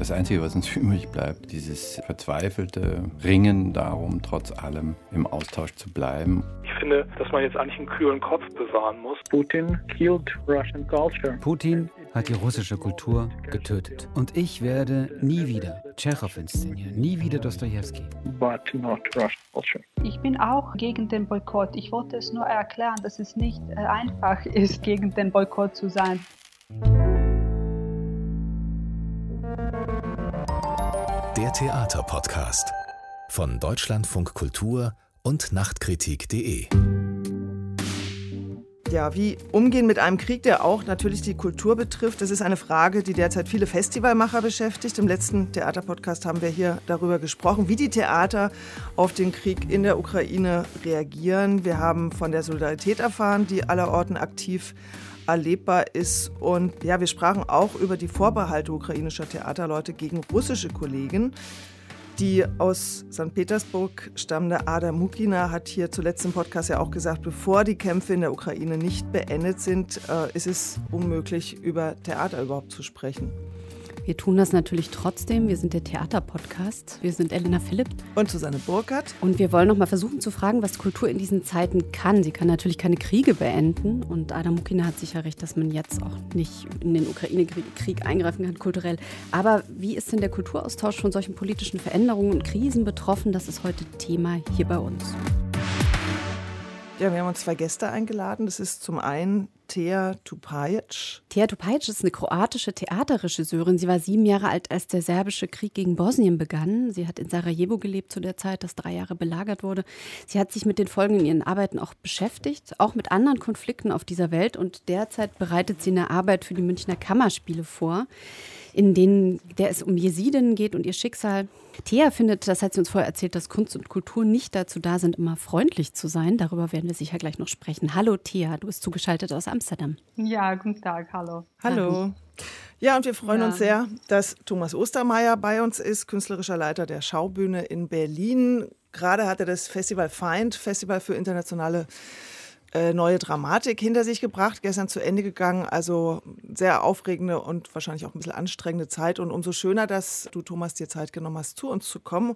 Das Einzige, was uns übrig bleibt, dieses verzweifelte Ringen darum, trotz allem im Austausch zu bleiben. Ich finde, dass man jetzt eigentlich einen kühlen Kopf bewahren muss. Putin killed Russian culture. Putin hat die russische Kultur getötet. Und ich werde nie wieder Tschechow inszenieren, nie wieder Dostoevsky. But not Russian culture. Ich bin auch gegen den Boykott. Ich wollte es nur erklären, dass es nicht äh, einfach ist, gegen den Boykott zu sein. Der Theaterpodcast von Deutschlandfunk Kultur und Nachtkritik.de. Ja, wie umgehen mit einem Krieg, der auch natürlich die Kultur betrifft, das ist eine Frage, die derzeit viele Festivalmacher beschäftigt. Im letzten Theaterpodcast haben wir hier darüber gesprochen, wie die Theater auf den Krieg in der Ukraine reagieren. Wir haben von der Solidarität erfahren, die allerorten aktiv erlebbar ist. Und ja, wir sprachen auch über die Vorbehalte ukrainischer Theaterleute gegen russische Kollegen. Die aus St. Petersburg stammende Ada Mukina hat hier zuletzt im Podcast ja auch gesagt, bevor die Kämpfe in der Ukraine nicht beendet sind, äh, ist es unmöglich, über Theater überhaupt zu sprechen. Wir tun das natürlich trotzdem. Wir sind der Theaterpodcast. Wir sind Elena Philipp. Und Susanne Burkhardt. Und wir wollen noch mal versuchen zu fragen, was Kultur in diesen Zeiten kann. Sie kann natürlich keine Kriege beenden. Und Adam Mukina hat sicher recht, dass man jetzt auch nicht in den Ukraine-Krieg eingreifen kann, kulturell. Aber wie ist denn der Kulturaustausch von solchen politischen Veränderungen und Krisen betroffen? Das ist heute Thema hier bei uns. Ja, wir haben uns zwei Gäste eingeladen. Das ist zum einen Thea Tupajic. Thea Tupajic ist eine kroatische Theaterregisseurin. Sie war sieben Jahre alt, als der serbische Krieg gegen Bosnien begann. Sie hat in Sarajevo gelebt zu der Zeit, das drei Jahre belagert wurde. Sie hat sich mit den Folgen in ihren Arbeiten auch beschäftigt, auch mit anderen Konflikten auf dieser Welt. Und derzeit bereitet sie eine Arbeit für die Münchner Kammerspiele vor in denen der es um Jesidinnen geht und ihr Schicksal. Thea findet, das hat sie uns vorher erzählt, dass Kunst und Kultur nicht dazu da sind, immer freundlich zu sein. Darüber werden wir sicher gleich noch sprechen. Hallo Thea, du bist zugeschaltet aus Amsterdam. Ja, guten Tag, hallo. Hallo. Ja, und wir freuen ja. uns sehr, dass Thomas Ostermeier bei uns ist, künstlerischer Leiter der Schaubühne in Berlin. Gerade hat er das Festival Feind, Festival für internationale äh, neue Dramatik hinter sich gebracht, gestern zu Ende gegangen. Also sehr aufregende und wahrscheinlich auch ein bisschen anstrengende Zeit. Und umso schöner, dass du, Thomas, dir Zeit genommen hast, zu uns zu kommen.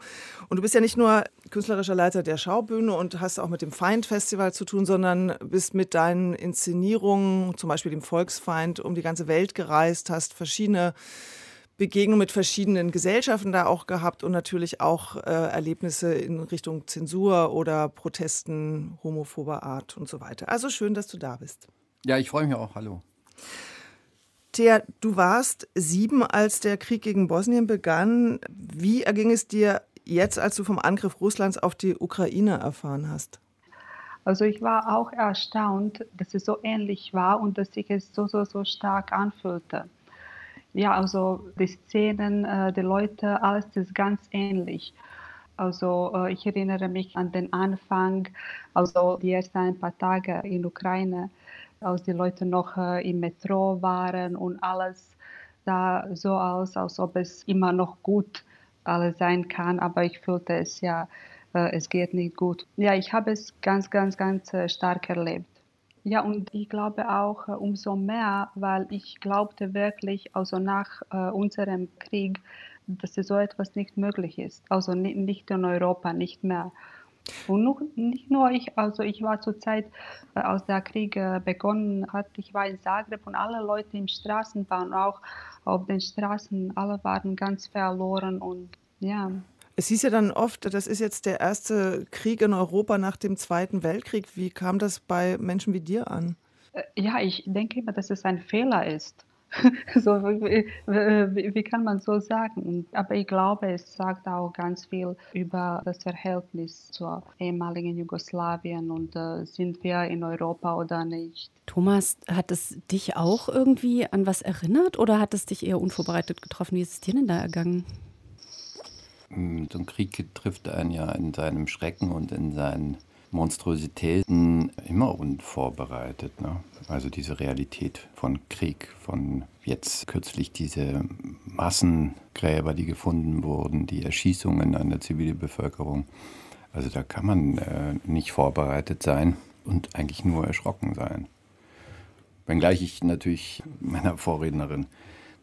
Und du bist ja nicht nur künstlerischer Leiter der Schaubühne und hast auch mit dem Feind-Festival zu tun, sondern bist mit deinen Inszenierungen, zum Beispiel dem Volksfeind, um die ganze Welt gereist, hast verschiedene Begegnung mit verschiedenen Gesellschaften da auch gehabt und natürlich auch äh, Erlebnisse in Richtung Zensur oder Protesten homophober Art und so weiter. Also schön, dass du da bist. Ja, ich freue mich auch. Hallo. Thea, du warst sieben, als der Krieg gegen Bosnien begann. Wie erging es dir jetzt, als du vom Angriff Russlands auf die Ukraine erfahren hast? Also ich war auch erstaunt, dass es so ähnlich war und dass sich es so, so, so stark anfühlte ja, also die Szenen, äh, die Leute, alles ist ganz ähnlich. Also äh, ich erinnere mich an den Anfang, also die ersten ein paar Tage in Ukraine, als die Leute noch äh, im Metro waren und alles sah so aus, als ob es immer noch gut alles sein kann, aber ich fühlte es ja, äh, es geht nicht gut. Ja, ich habe es ganz, ganz, ganz äh, stark erlebt. Ja, und ich glaube auch äh, umso mehr, weil ich glaubte wirklich, also nach äh, unserem Krieg, dass so etwas nicht möglich ist. Also nicht in Europa, nicht mehr. Und noch, nicht nur ich, also ich war zur Zeit, äh, als der Krieg äh, begonnen hat, ich war in Zagreb und alle Leute im Straßenbahn, auch auf den Straßen, alle waren ganz verloren und ja. Es hieß ja dann oft, das ist jetzt der erste Krieg in Europa nach dem Zweiten Weltkrieg. Wie kam das bei Menschen wie dir an? Äh, ja, ich denke immer, dass es ein Fehler ist. so, wie, wie, kann man so sagen? Aber ich glaube, es sagt auch ganz viel über das Verhältnis zur ehemaligen Jugoslawien und äh, sind wir in Europa oder nicht. Thomas, hat es dich auch irgendwie an was erinnert oder hat es dich eher unvorbereitet getroffen? Wie ist es dir denn da ergangen? Hm, so ein Krieg trifft einen ja in seinem Schrecken und in seinen Monstrositäten immer unvorbereitet. Ne? Also diese Realität von Krieg, von jetzt kürzlich diese Massengräber, die gefunden wurden, die Erschießungen an der Zivilbevölkerung. Also da kann man äh, nicht vorbereitet sein und eigentlich nur erschrocken sein. Wenngleich ich natürlich meiner Vorrednerin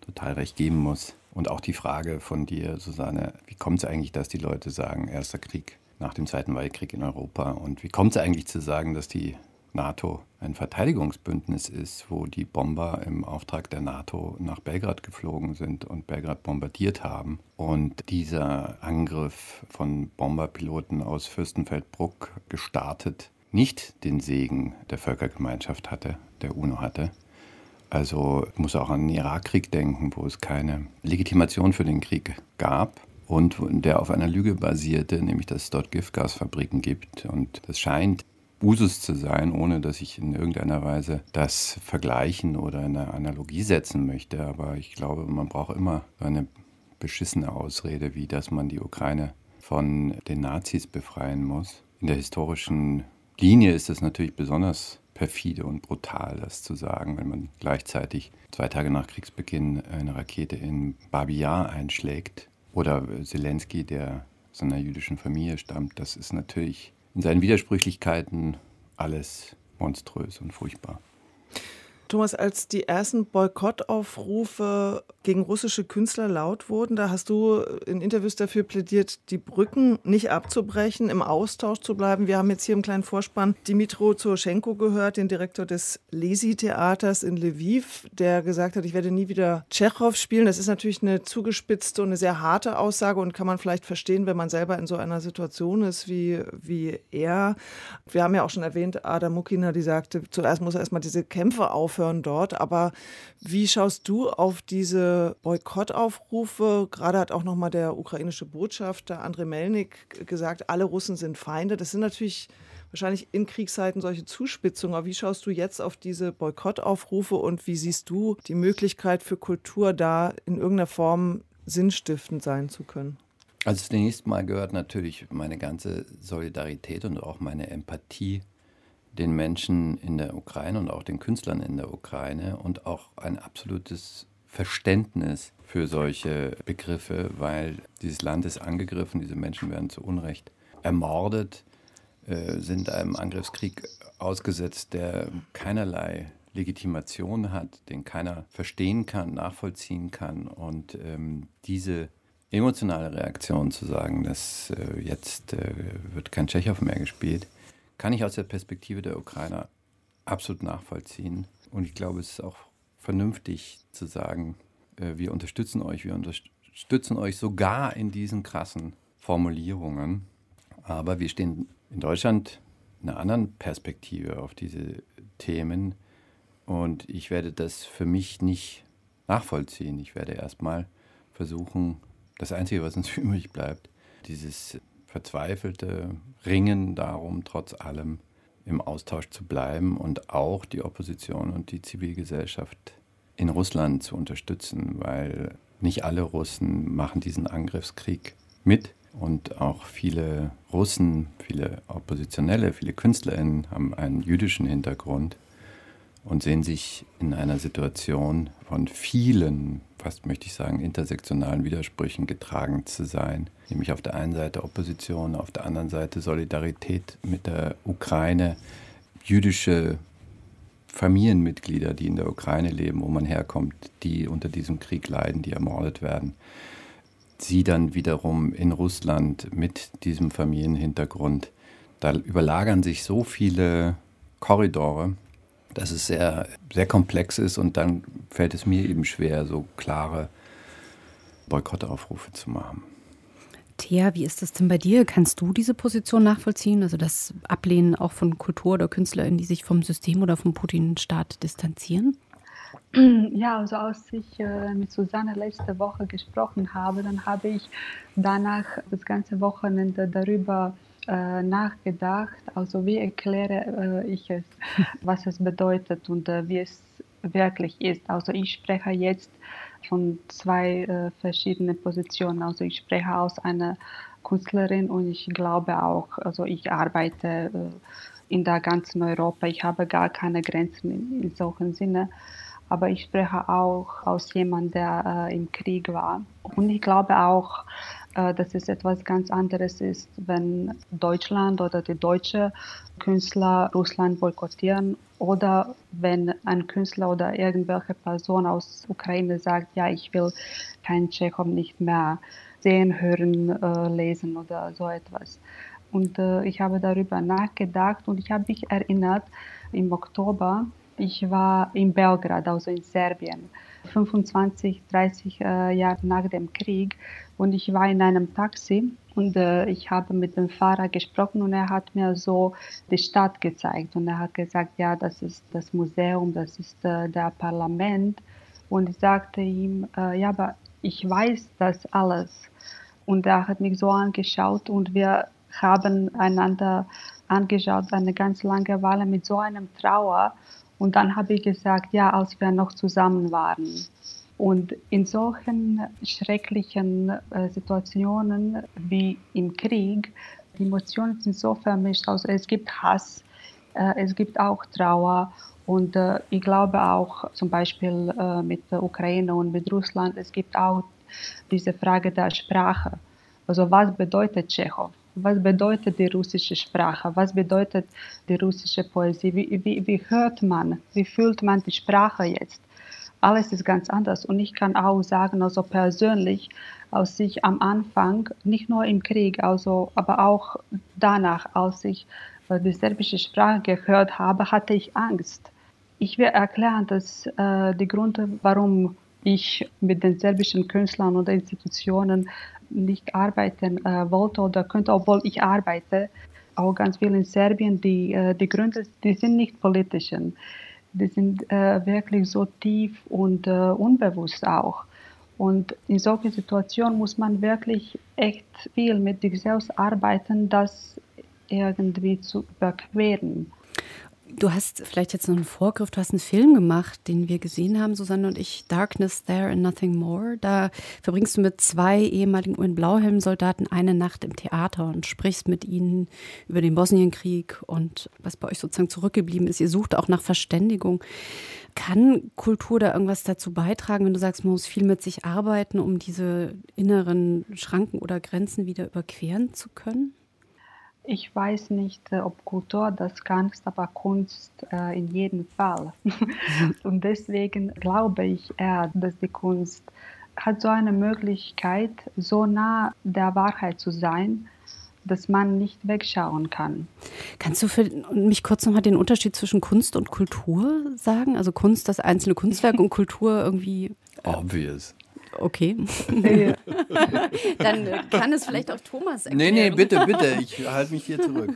total recht geben muss. Und auch die Frage von dir, Susanne, wie kommt es eigentlich, dass die Leute sagen, erster Krieg nach dem Zweiten Weltkrieg in Europa? Und wie kommt es eigentlich zu sagen, dass die NATO ein Verteidigungsbündnis ist, wo die Bomber im Auftrag der NATO nach Belgrad geflogen sind und Belgrad bombardiert haben. Und dieser Angriff von Bomberpiloten aus Fürstenfeldbruck gestartet nicht den Segen der Völkergemeinschaft hatte, der UNO hatte. Also ich muss auch an den Irakkrieg denken, wo es keine Legitimation für den Krieg gab und der auf einer Lüge basierte, nämlich dass es dort Giftgasfabriken gibt. Und das scheint Usus zu sein, ohne dass ich in irgendeiner Weise das vergleichen oder eine Analogie setzen möchte. Aber ich glaube, man braucht immer eine beschissene Ausrede, wie dass man die Ukraine von den Nazis befreien muss. In der historischen Linie ist es natürlich besonders perfide und brutal, das zu sagen, wenn man gleichzeitig zwei Tage nach Kriegsbeginn eine Rakete in Babi Yar einschlägt. Oder Zelensky, der aus einer jüdischen Familie stammt, das ist natürlich in seinen Widersprüchlichkeiten alles monströs und furchtbar. Thomas, als die ersten Boykottaufrufe gegen russische Künstler laut wurden, da hast du in Interviews dafür plädiert, die Brücken nicht abzubrechen, im Austausch zu bleiben. Wir haben jetzt hier im kleinen Vorspann Dimitro Zoroschenko gehört, den Direktor des Lesi-Theaters in Lviv, der gesagt hat, ich werde nie wieder Tschechow spielen. Das ist natürlich eine zugespitzte und eine sehr harte Aussage und kann man vielleicht verstehen, wenn man selber in so einer Situation ist wie, wie er. Wir haben ja auch schon erwähnt, Adam Mukina, die sagte, zuerst muss er erstmal diese Kämpfe aufhören aufhören dort. Aber wie schaust du auf diese Boykottaufrufe? Gerade hat auch nochmal der ukrainische Botschafter Andrei Melnik gesagt, alle Russen sind Feinde. Das sind natürlich wahrscheinlich in Kriegszeiten solche Zuspitzungen. Aber wie schaust du jetzt auf diese Boykottaufrufe und wie siehst du die Möglichkeit für Kultur da in irgendeiner Form sinnstiftend sein zu können? Also zunächst mal gehört natürlich meine ganze Solidarität und auch meine Empathie den Menschen in der Ukraine und auch den Künstlern in der Ukraine und auch ein absolutes Verständnis für solche Begriffe, weil dieses Land ist angegriffen, diese Menschen werden zu Unrecht ermordet, äh, sind einem Angriffskrieg ausgesetzt, der keinerlei Legitimation hat, den keiner verstehen kann, nachvollziehen kann. Und ähm, diese emotionale Reaktion zu sagen, dass äh, jetzt äh, wird kein Tschechow mehr gespielt, kann ich aus der Perspektive der Ukrainer absolut nachvollziehen. Und ich glaube, es ist auch vernünftig zu sagen, äh, wir unterstützen euch, wir unterstützen euch sogar in diesen krassen Formulierungen. Aber wir stehen in Deutschland in einer anderen Perspektive auf diese Themen. Und ich werde das für mich nicht nachvollziehen. Ich werde erstmal versuchen, das Einzige, was uns übrig bleibt, dieses verzweifelte Ringen darum, trotz allem im Austausch zu bleiben und auch die Opposition und die Zivilgesellschaft in Russland zu unterstützen, weil nicht alle Russen machen diesen Angriffskrieg mit. Und auch viele Russen, viele Oppositionelle, viele KünstlerInnen haben einen jüdischen Hintergrund und sehen sich in einer Situation von vielen, fast möchte ich sagen, intersektionalen Widersprüchen getragen zu sein. Nämlich auf der einen Seite Opposition, auf der anderen Seite Solidarität mit der Ukraine, jüdische Familienmitglieder, die in der Ukraine leben, wo man herkommt, die unter diesem Krieg leiden, die ermordet werden. Sie dann wiederum in Russland mit diesem Familienhintergrund. Da überlagern sich so viele Korridore, dass es sehr, sehr komplex ist und dann fällt es mir eben schwer, so klare Boykottaufrufe zu machen. Thea, wie ist das denn bei dir? Kannst du diese Position nachvollziehen? Also das Ablehnen auch von Kultur- oder KünstlerInnen, die sich vom System oder vom Putin-Staat distanzieren? Ja, also als ich äh, mit Susanne letzte Woche gesprochen habe, dann habe ich danach das ganze Wochenende darüber äh, nachgedacht. Also wie erkläre äh, ich es, was es bedeutet und äh, wie es wirklich ist. Also ich spreche jetzt von zwei äh, verschiedenen Positionen. Also ich spreche aus einer Künstlerin und ich glaube auch, also ich arbeite äh, in der ganzen Europa. Ich habe gar keine Grenzen in, in solchen Sinne. Aber ich spreche auch aus jemandem, der äh, im Krieg war. Und ich glaube auch, dass es etwas ganz anderes ist, wenn Deutschland oder die deutsche Künstler Russland boykottieren oder wenn ein Künstler oder irgendwelche Person aus Ukraine sagt, ja, ich will keinen Tschechow nicht mehr sehen, hören, äh, lesen oder so etwas. Und äh, ich habe darüber nachgedacht und ich habe mich erinnert, im Oktober, ich war in Belgrad, also in Serbien, 25, 30 äh, Jahre nach dem Krieg. Und ich war in einem Taxi und äh, ich habe mit dem Fahrer gesprochen und er hat mir so die Stadt gezeigt. Und er hat gesagt, ja, das ist das Museum, das ist äh, der Parlament. Und ich sagte ihm, äh, ja, aber ich weiß das alles. Und er hat mich so angeschaut und wir haben einander angeschaut, eine ganz lange Weile mit so einem Trauer. Und dann habe ich gesagt, ja, als wir noch zusammen waren. Und in solchen schrecklichen äh, Situationen wie im Krieg, die Emotionen sind so vermischt. Also es gibt Hass, äh, es gibt auch Trauer. Und äh, ich glaube auch zum Beispiel mit der Ukraine und mit Russland, es gibt auch diese Frage der Sprache. Also was bedeutet Tschechow? Was bedeutet die russische Sprache? Was bedeutet die russische Poesie? Wie, wie, wie hört man? Wie fühlt man die Sprache jetzt? Alles ist ganz anders. Und ich kann auch sagen, also persönlich, als ich am Anfang, nicht nur im Krieg, also, aber auch danach, als ich äh, die serbische Sprache gehört habe, hatte ich Angst. Ich will erklären, dass äh, die Gründe, warum ich mit den serbischen Künstlern oder Institutionen nicht arbeiten äh, wollte oder könnte, obwohl ich arbeite, auch ganz viel in Serbien, die, äh, die Gründe, die sind nicht politischen. Die sind äh, wirklich so tief und äh, unbewusst auch. Und in solchen Situationen muss man wirklich echt viel mit sich selbst arbeiten, das irgendwie zu überqueren. Du hast vielleicht jetzt noch einen Vorgriff, du hast einen Film gemacht, den wir gesehen haben, Susanne und ich, Darkness There and Nothing More. Da verbringst du mit zwei ehemaligen UN-Blauhelm-Soldaten eine Nacht im Theater und sprichst mit ihnen über den Bosnienkrieg und was bei euch sozusagen zurückgeblieben ist. Ihr sucht auch nach Verständigung. Kann Kultur da irgendwas dazu beitragen, wenn du sagst, man muss viel mit sich arbeiten, um diese inneren Schranken oder Grenzen wieder überqueren zu können? Ich weiß nicht, äh, ob Kultur das kann, aber Kunst äh, in jedem Fall. Und deswegen glaube ich eher, dass die Kunst hat so eine Möglichkeit, so nah der Wahrheit zu sein, dass man nicht wegschauen kann. Kannst du für mich kurz nochmal den Unterschied zwischen Kunst und Kultur sagen? Also Kunst, das einzelne Kunstwerk und Kultur irgendwie. Obvious. Okay. Dann kann es vielleicht auch Thomas erklären. Nee, nee, bitte, bitte. Ich halte mich hier zurück.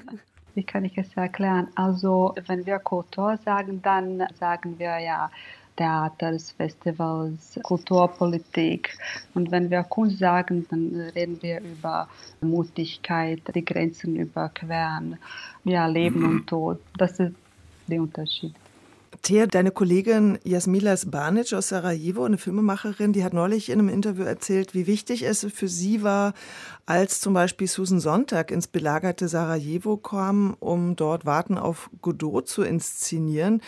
Wie kann ich es erklären? Also, wenn wir Kultur sagen, dann sagen wir ja Theaters, Festivals, Kulturpolitik. Und wenn wir Kunst sagen, dann reden wir über Mutigkeit, die Grenzen überqueren, ja, Leben mhm. und Tod. Das ist der Unterschied. Thea, deine Kollegin Jasmila Sbanic aus Sarajevo, eine Filmemacherin, die hat neulich in einem Interview erzählt, wie wichtig es für sie war, als zum Beispiel Susan Sonntag ins belagerte Sarajevo kam, um dort Warten auf Godot zu inszenieren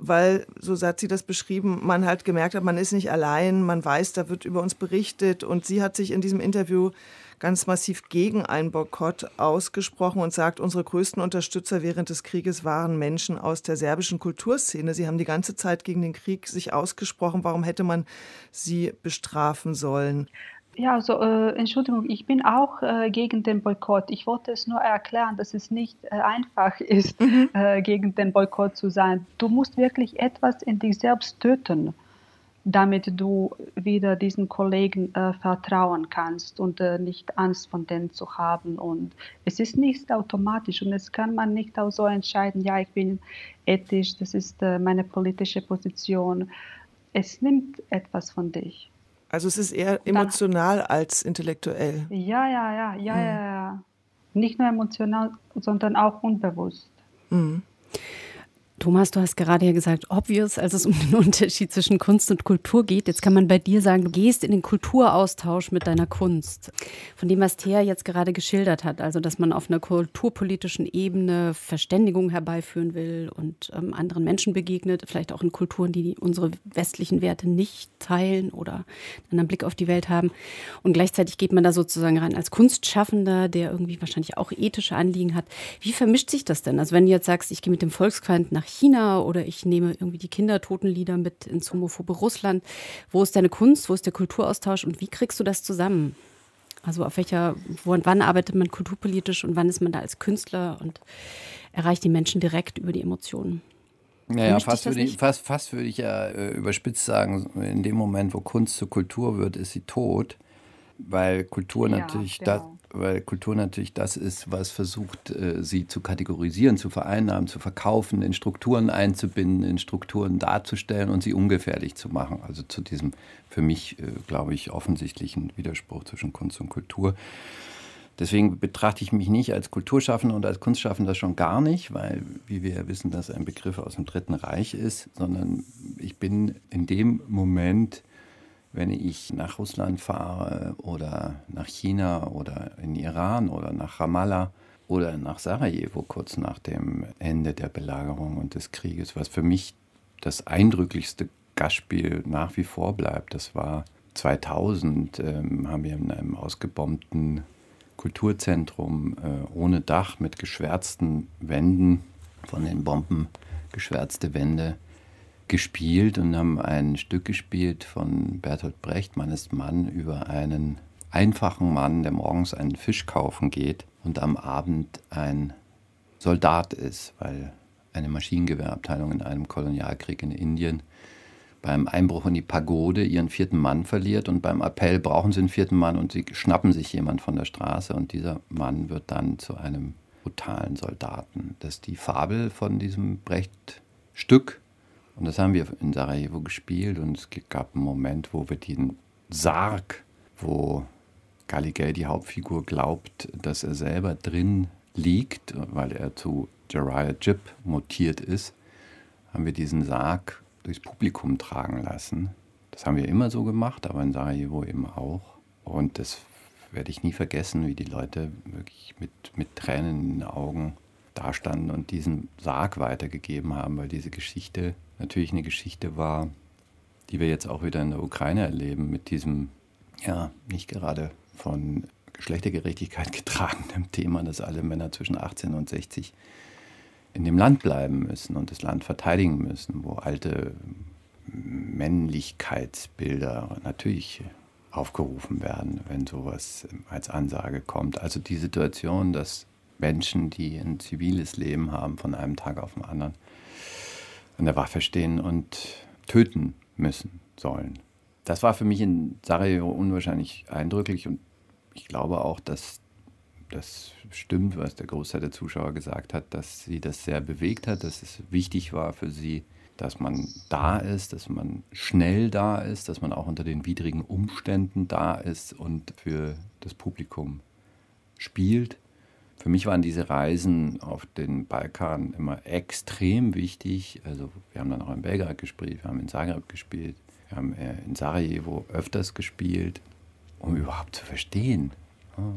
weil, so hat sie das beschrieben, man halt gemerkt hat, man ist nicht allein, man weiß, da wird über uns berichtet. Und sie hat sich in diesem Interview ganz massiv gegen einen Boykott ausgesprochen und sagt, unsere größten Unterstützer während des Krieges waren Menschen aus der serbischen Kulturszene. Sie haben die ganze Zeit gegen den Krieg sich ausgesprochen. Warum hätte man sie bestrafen sollen? Ja, also äh, Entschuldigung, ich bin auch äh, gegen den Boykott. Ich wollte es nur erklären, dass es nicht äh, einfach ist, mhm. Äh, gegen den Boykott zu sein. Du musst wirklich etwas in dich selbst töten damit du wieder diesen Kollegen äh, vertrauen kannst und äh, nicht Angst von denen zu haben. Und es ist nicht automatisch und es kann man nicht auch so entscheiden, ja, ich bin ethisch, das ist äh, meine politische Position. Es nimmt etwas von dich. Also es ist eher emotional Dann, als intellektuell. Ja, ja, ja, ja, mhm. ja, ja. Nicht nur emotional, sondern auch unbewusst. Mhm. Thomas, du hast gerade ja gesagt, obvious, als es um den Unterschied zwischen Kunst und Kultur geht. Jetzt kann man bei dir sagen, du gehst in den Kulturaustausch mit deiner Kunst. Von dem, was Thea jetzt gerade geschildert hat, also dass man auf einer kulturpolitischen Ebene Verständigung herbeiführen will und ähm, anderen Menschen begegnet, vielleicht auch in Kulturen, die unsere westlichen Werte nicht teilen oder einen anderen Blick auf die Welt haben. Und gleichzeitig geht man da sozusagen rein als Kunstschaffender, der irgendwie wahrscheinlich auch ethische Anliegen hat. Wie vermischt sich das denn? Also wenn du jetzt sagst, ich gehe mit dem Volksfeind nach China oder ich nehme irgendwie die Kindertotenlieder mit ins homophobe Russland. Wo ist deine Kunst, wo ist der Kulturaustausch und wie kriegst du das zusammen? Also auf welcher, wo und wann arbeitet man kulturpolitisch und wann ist man da als Künstler und erreicht die Menschen direkt über die Emotionen? Naja, fast würde, ich, fast, fast würde ich ja äh, überspitzt sagen, in dem Moment, wo Kunst zur Kultur wird, ist sie tot, weil Kultur ja, natürlich genau. Weil Kultur natürlich das ist, was versucht, äh, sie zu kategorisieren, zu vereinnahmen, zu verkaufen, in Strukturen einzubinden, in Strukturen darzustellen und sie ungefährlich zu machen. Also zu diesem für mich, äh, glaube ich, offensichtlichen Widerspruch zwischen Kunst und Kultur. Deswegen betrachte ich mich nicht als Kulturschaffender und als Kunstschaffender schon gar nicht, weil, wie wir ja wissen, das ein Begriff aus dem Dritten Reich ist, sondern ich bin in dem Moment wenn ich nach Russland fahre oder nach China oder in Iran oder nach Ramallah oder nach Sarajevo kurz nach dem Ende der Belagerung und des Krieges, was für mich das eindrücklichste Gastspiel nach wie vor bleibt. Das war 2000, ähm, haben wir in einem ausgebombten Kulturzentrum äh, ohne Dach mit geschwärzten Wänden, von den Bomben geschwärzte Wände, gespielt und haben ein Stück gespielt von Bertolt Brecht, Mann ist Mann, über einen einfachen Mann, der morgens einen Fisch kaufen geht und am Abend ein Soldat ist, weil eine Maschinengewehrabteilung in einem Kolonialkrieg in Indien beim Einbruch in die Pagode ihren vierten Mann verliert und beim Appell brauchen sie einen vierten Mann und sie schnappen sich jemand von der Straße und dieser Mann wird dann zu einem brutalen Soldaten. Das ist die Fabel von diesem Brecht-Stück und das haben wir in Sarajevo gespielt und es gab einen Moment, wo wir den Sarg, wo Galigel, die Hauptfigur, glaubt, dass er selber drin liegt, weil er zu Jariah Jib mutiert ist, haben wir diesen Sarg durchs Publikum tragen lassen. Das haben wir immer so gemacht, aber in Sarajevo eben auch. Und das werde ich nie vergessen, wie die Leute wirklich mit, mit Tränen in den Augen dastanden und diesen Sarg weitergegeben haben, weil diese Geschichte natürlich eine Geschichte war, die wir jetzt auch wieder in der Ukraine erleben, mit diesem, ja, nicht gerade von Geschlechtergerechtigkeit getragenen Thema, dass alle Männer zwischen 18 und 60 in dem Land bleiben müssen und das Land verteidigen müssen, wo alte Männlichkeitsbilder natürlich aufgerufen werden, wenn sowas als Ansage kommt. Also die Situation, dass Menschen, die ein ziviles Leben haben, von einem Tag auf den anderen an der Waffe stehen und töten müssen sollen. Das war für mich in Sarajevo unwahrscheinlich eindrücklich und ich glaube auch, dass das stimmt, was der Großteil der Zuschauer gesagt hat, dass sie das sehr bewegt hat, dass es wichtig war für sie, dass man da ist, dass man schnell da ist, dass man auch unter den widrigen Umständen da ist und für das Publikum spielt. Für mich waren diese Reisen auf den Balkan immer extrem wichtig. Also wir haben dann auch in Belgrad gespielt, wir haben in Zagreb gespielt, wir haben äh, in Sarajevo öfters gespielt, um überhaupt zu verstehen.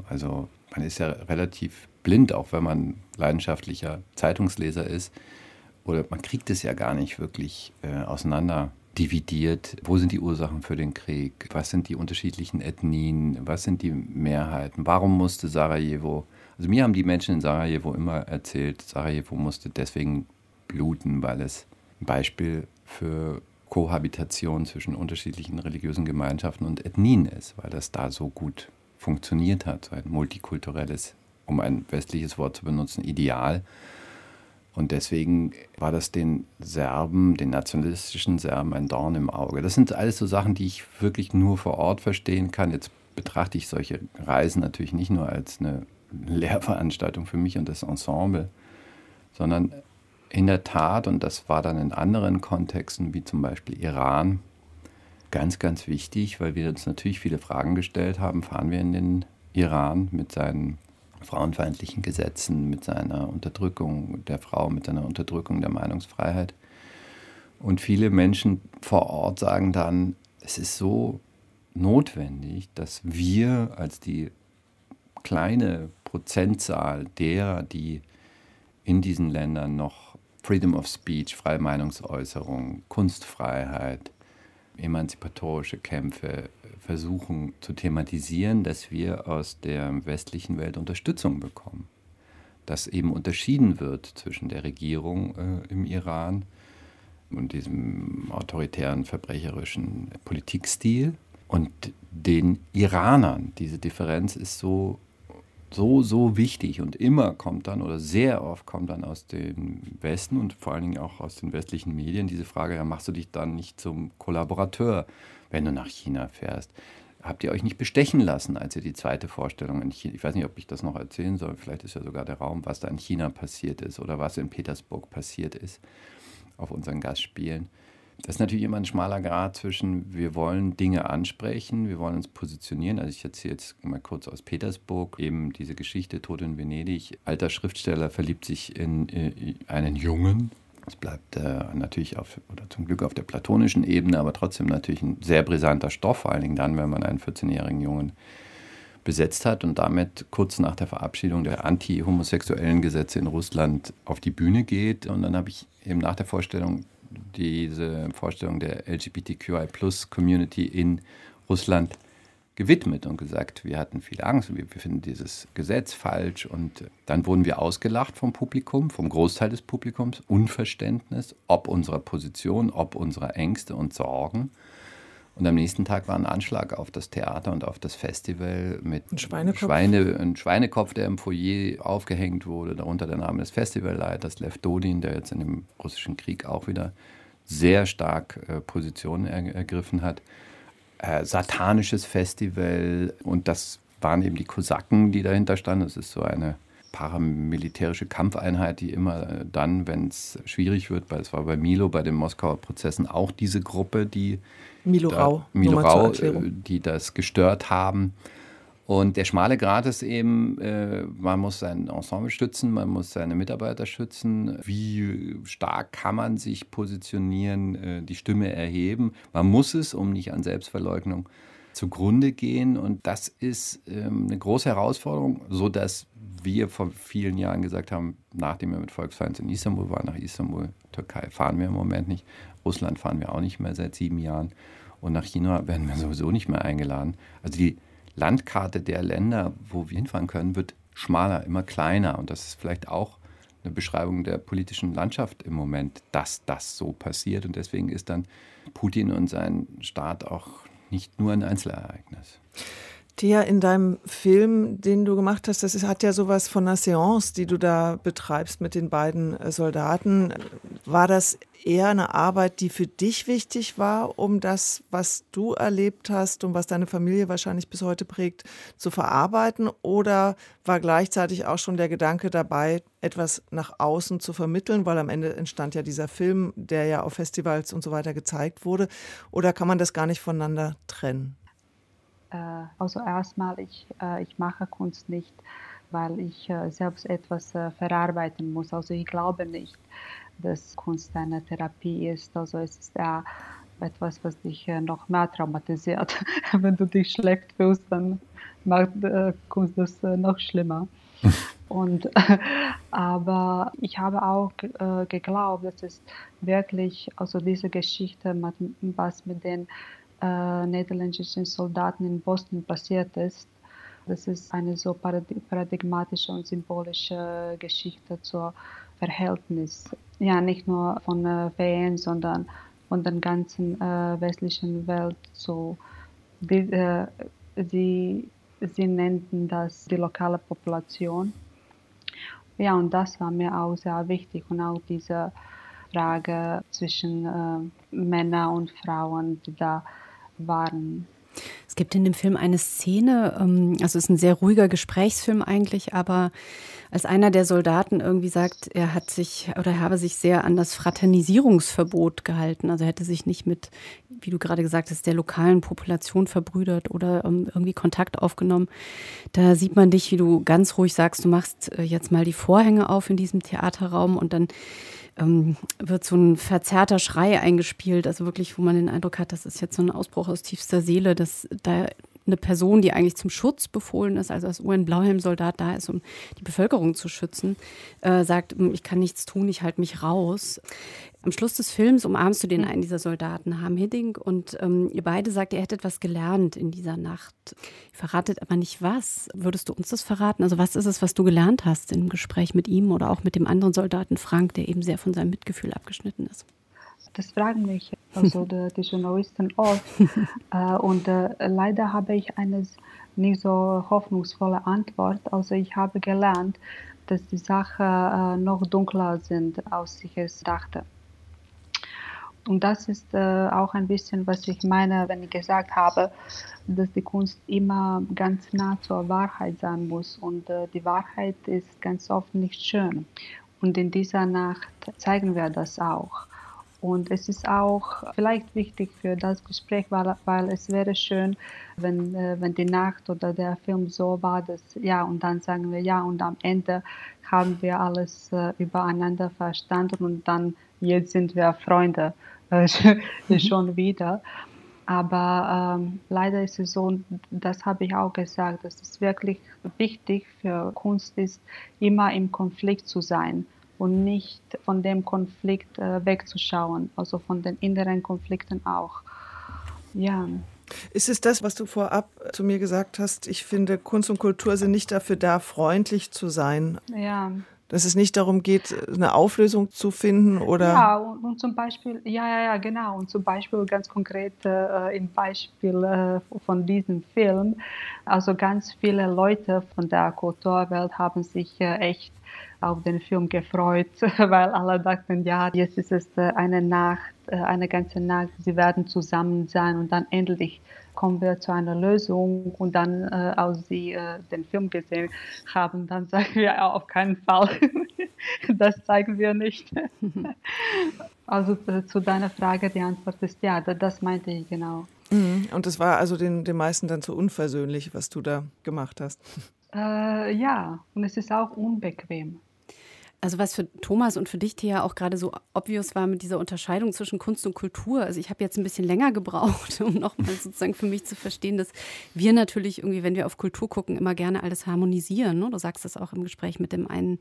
Also man ist ja relativ blind, auch wenn man leidenschaftlicher Zeitungsleser ist. Oder man kriegt es ja gar nicht wirklich äh, auseinander dividiert. Wo sind die Ursachen für den Krieg? Was sind die unterschiedlichen Ethnien? Was sind die Mehrheiten? Warum musste Sarajevo also mir haben die Menschen in Sarajevo immer erzählt, Sarajevo musste deswegen bluten, weil es ein Beispiel für Kohabitation zwischen unterschiedlichen religiösen Gemeinschaften und Ethnien ist, weil das da so gut funktioniert hat, so ein multikulturelles, um ein westliches Wort zu benutzen, Ideal. Und deswegen war das den Serben, den nationalistischen Serben, ein Dorn im Auge. Das sind alles so Sachen, die ich wirklich nur vor Ort verstehen kann. Jetzt betrachte ich solche Reisen natürlich nicht nur als eine Lehrveranstaltung für mich und das Ensemble, sondern in der Tat, und das war dann in anderen Kontexten, wie zum Beispiel Iran, ganz, ganz wichtig, weil wir uns natürlich viele Fragen gestellt haben, fahren wir in den Iran mit seinen frauenfeindlichen Gesetzen, mit seiner Unterdrückung der Frau, mit seiner Unterdrückung der Meinungsfreiheit. Und viele Menschen vor Ort sagen dann, es ist so notwendig, dass wir als die kleine Prozentzahl derer, die in diesen Ländern noch Freedom of Speech, freie Meinungsäußerung, Kunstfreiheit, emanzipatorische Kämpfe versuchen zu thematisieren, dass wir aus der westlichen Welt Unterstützung bekommen. Dass eben unterschieden wird zwischen der Regierung äh, im Iran und diesem autoritären, verbrecherischen Politikstil und den Iranern. Diese Differenz ist so so, so wichtig und immer kommt dann oder sehr oft kommt dann aus dem Westen und vor allen Dingen auch aus den westlichen Medien diese Frage, ja, machst du dich dann nicht zum Kollaborateur, wenn du nach China fährst? Habt ihr euch nicht bestechen lassen, als ihr die zweite Vorstellung in China, ich weiß nicht, ob ich das noch erzählen soll, vielleicht ist ja sogar der Raum, was da in China passiert ist oder was in Petersburg passiert ist auf unseren Gastspielen. Das ist natürlich immer ein schmaler Grad zwischen, wir wollen Dinge ansprechen, wir wollen uns positionieren. Also ich erzähle jetzt mal kurz aus Petersburg, eben diese Geschichte Tod in Venedig. Alter Schriftsteller verliebt sich in äh, einen Jungen. Es bleibt äh, natürlich auf, oder zum Glück auf der platonischen Ebene, aber trotzdem natürlich ein sehr brisanter Stoff, vor allen Dingen dann, wenn man einen 14-jährigen Jungen besetzt hat und damit kurz nach der Verabschiedung der anti-homosexuellen Gesetze in Russland auf die Bühne geht. Und dann habe ich eben nach der Vorstellung diese Vorstellung der LGBTQI-Plus-Community in Russland gewidmet und gesagt, wir hatten viel Angst und wir, finden dieses Gesetz falsch. Und dann wurden wir ausgelacht vom Publikum, vom Großteil des Publikums, Unverständnis, ob unserer Position, ob unserer Ängste und Sorgen. Und am nächsten Tag war ein Anschlag auf das Theater und auf das Festival mit ein Schweinekopf. Schweine, ein Schweinekopf, der im Foyer aufgehängt wurde, darunter der Name des Festivalleiters Lev Dodin, der jetzt in dem russischen Krieg auch wieder sehr stark äh, Positionen er, ergriffen hat. Äh, satanisches Festival und das waren eben die Kosaken, die dahinter standen. Das ist so eine paramilitärische Kampfeinheit, die immer dann, wenn es schwierig wird, weil es war bei Milo, bei den Moskauer Prozessen auch diese Gruppe, die Milo Rau, Milo Rau äh, die das gestört haben. Und der schmale Grat ist eben, äh, man muss sein Ensemble stützen, man muss seine Mitarbeiter schützen. Wie stark kann man sich positionieren, äh, die Stimme erheben? Man muss es, um nicht an Selbstverleugnung zugrunde gehen. Und das ist ähm, eine große Herausforderung, sodass wir vor vielen Jahren gesagt haben, nachdem wir mit Volksfeinds in Istanbul waren, nach Istanbul, Türkei fahren wir im Moment nicht, Russland fahren wir auch nicht mehr seit sieben Jahren und nach China werden wir sowieso nicht mehr eingeladen. Also die Landkarte der Länder, wo wir hinfahren können, wird schmaler, immer kleiner und das ist vielleicht auch eine Beschreibung der politischen Landschaft im Moment, dass das so passiert und deswegen ist dann Putin und sein Staat auch nicht nur ein Einzelereignis. Thea, in deinem Film, den du gemacht hast, das hat ja sowas von einer Seance, die du da betreibst mit den beiden äh, Soldaten. War das eher eine Arbeit, die für dich wichtig war, um das, was du erlebt hast und was deine Familie wahrscheinlich bis heute prägt, zu verarbeiten? Oder war gleichzeitig auch schon der Gedanke dabei, etwas nach außen zu vermitteln, weil am Ende entstand ja dieser Film, der ja auf Festivals und so weiter gezeigt wurde? Oder kann man das gar nicht voneinander trennen? Äh, also erstmal, ich, äh, ich mache Kunst nicht, weil ich äh, selbst etwas verarbeiten muss. Also ich glaube nicht, dass Kunst eine Therapie ist. Also es ist eher etwas, was dich noch mehr traumatisiert. Wenn du dich schlecht fühlst, dann macht Kunst das noch schlimmer. Und, aber ich habe auch geglaubt, dass es wirklich, also diese Geschichte, was mit den äh, niederländischen Soldaten in Bosnien passiert ist. Das ist eine so paradigmatische und symbolische Geschichte zur Verhältnis, ja nicht nur von äh, VN, sondern von der ganzen äh, westlichen Welt. So, die, äh, sie, sie nannten das die lokale Population. Ja, und das war mir auch sehr wichtig und auch diese Frage zwischen äh, Männern und Frauen, die da waren. Es gibt in dem Film eine Szene, ähm, also es ist ein sehr ruhiger Gesprächsfilm eigentlich, aber als einer der Soldaten irgendwie sagt, er hat sich oder er habe sich sehr an das Fraternisierungsverbot gehalten. Also hätte sich nicht mit, wie du gerade gesagt hast, der lokalen Population verbrüdert oder ähm, irgendwie Kontakt aufgenommen. Da sieht man dich, wie du ganz ruhig sagst, du machst äh, jetzt mal die Vorhänge auf in diesem Theaterraum und dann ähm, wird so ein verzerrter Schrei eingespielt, also wirklich, wo man den Eindruck hat, das ist jetzt so ein Ausbruch aus tiefster Seele, dass da eine Person, die eigentlich zum Schutz befohlen ist, also als UN-Blauhelm-Soldat da ist, um die Bevölkerung zu schützen, äh, sagt, hm, ich kann nichts tun, ich halte mich raus. Am Schluss des Films umarmst du den einen dieser Soldaten, Harm Hidding, und ähm, ihr beide sagt, ihr hättet was gelernt in dieser Nacht. Ihr verratet aber nicht was. Würdest du uns das verraten? Also was ist es, was du gelernt hast im Gespräch mit ihm oder auch mit dem anderen Soldaten Frank, der eben sehr von seinem Mitgefühl abgeschnitten ist? Das fragen mich also die, die Journalisten oft. äh, und äh, leider habe ich eine nicht so hoffnungsvolle Antwort. Also ich habe gelernt, dass die Sachen äh, noch dunkler sind, als ich es dachte. Und das ist äh, auch ein bisschen, was ich meine, wenn ich gesagt habe, dass die Kunst immer ganz nah zur Wahrheit sein muss. Und äh, die Wahrheit ist ganz oft nicht schön. Und in dieser Nacht zeigen wir das auch. Und es ist auch vielleicht wichtig für das Gespräch, weil, weil es wäre schön, wenn, äh, wenn die Nacht oder der Film so war, dass ja, und dann sagen wir ja, und am Ende haben wir alles äh, übereinander verstanden und dann jetzt sind wir Freunde äh, schon wieder. Aber ähm, leider ist es so, das habe ich auch gesagt, dass es wirklich wichtig für Kunst ist, immer im Konflikt zu sein und nicht von dem Konflikt äh, wegzuschauen, also von den inneren Konflikten auch. Ja. Ist es das, was du vorab zu mir gesagt hast? Ich finde, Kunst und Kultur sind nicht dafür da, freundlich zu sein. Ja. Dass es nicht darum geht, eine Auflösung zu finden oder. Ja, und, und zum Beispiel, ja, ja, ja, genau. Und zum Beispiel ganz konkret äh, im Beispiel äh, von diesem Film. Also ganz viele Leute von der Kulturwelt haben sich äh, echt auf den Film gefreut, weil alle dachten, ja, jetzt ist es äh, eine Nacht, äh, eine ganze Nacht, sie werden zusammen sein und dann endlich kommen wir zu einer Lösung und dann, äh, als sie äh, den Film gesehen haben, dann sagen wir auf keinen Fall, das zeigen wir nicht. also äh, zu deiner Frage, die Antwort ist ja, das meinte ich genau. Mhm. Und es war also den, den meisten dann zu unversöhnlich, was du da gemacht hast. Äh, ja, und es ist auch unbequem. Also was für Thomas und für dich, Thea, auch gerade so obvious war mit dieser Unterscheidung zwischen Kunst und Kultur. Also ich habe jetzt ein bisschen länger gebraucht, um nochmal sozusagen für mich zu verstehen, dass wir natürlich irgendwie, wenn wir auf Kultur gucken, immer gerne alles harmonisieren. Ne? Du sagst das auch im Gespräch mit dem einen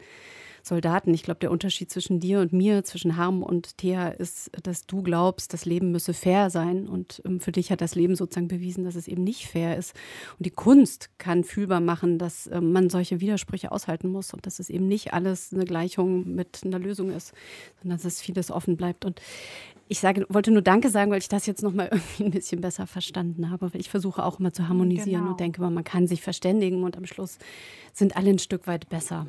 Soldaten. Ich glaube, der Unterschied zwischen dir und mir, zwischen Harm und Thea, ist, dass du glaubst, das Leben müsse fair sein. Und ähm, für dich hat das Leben sozusagen bewiesen, dass es eben nicht fair ist. Und die Kunst kann fühlbar machen, dass ähm, man solche Widersprüche aushalten muss und dass es eben nicht alles eine Gleichung mit einer Lösung ist, sondern dass es vieles offen bleibt. Und ich sage, wollte nur Danke sagen, weil ich das jetzt nochmal irgendwie ein bisschen besser verstanden habe. Weil ich versuche auch immer zu harmonisieren genau. und denke immer, man kann sich verständigen und am Schluss sind alle ein Stück weit besser.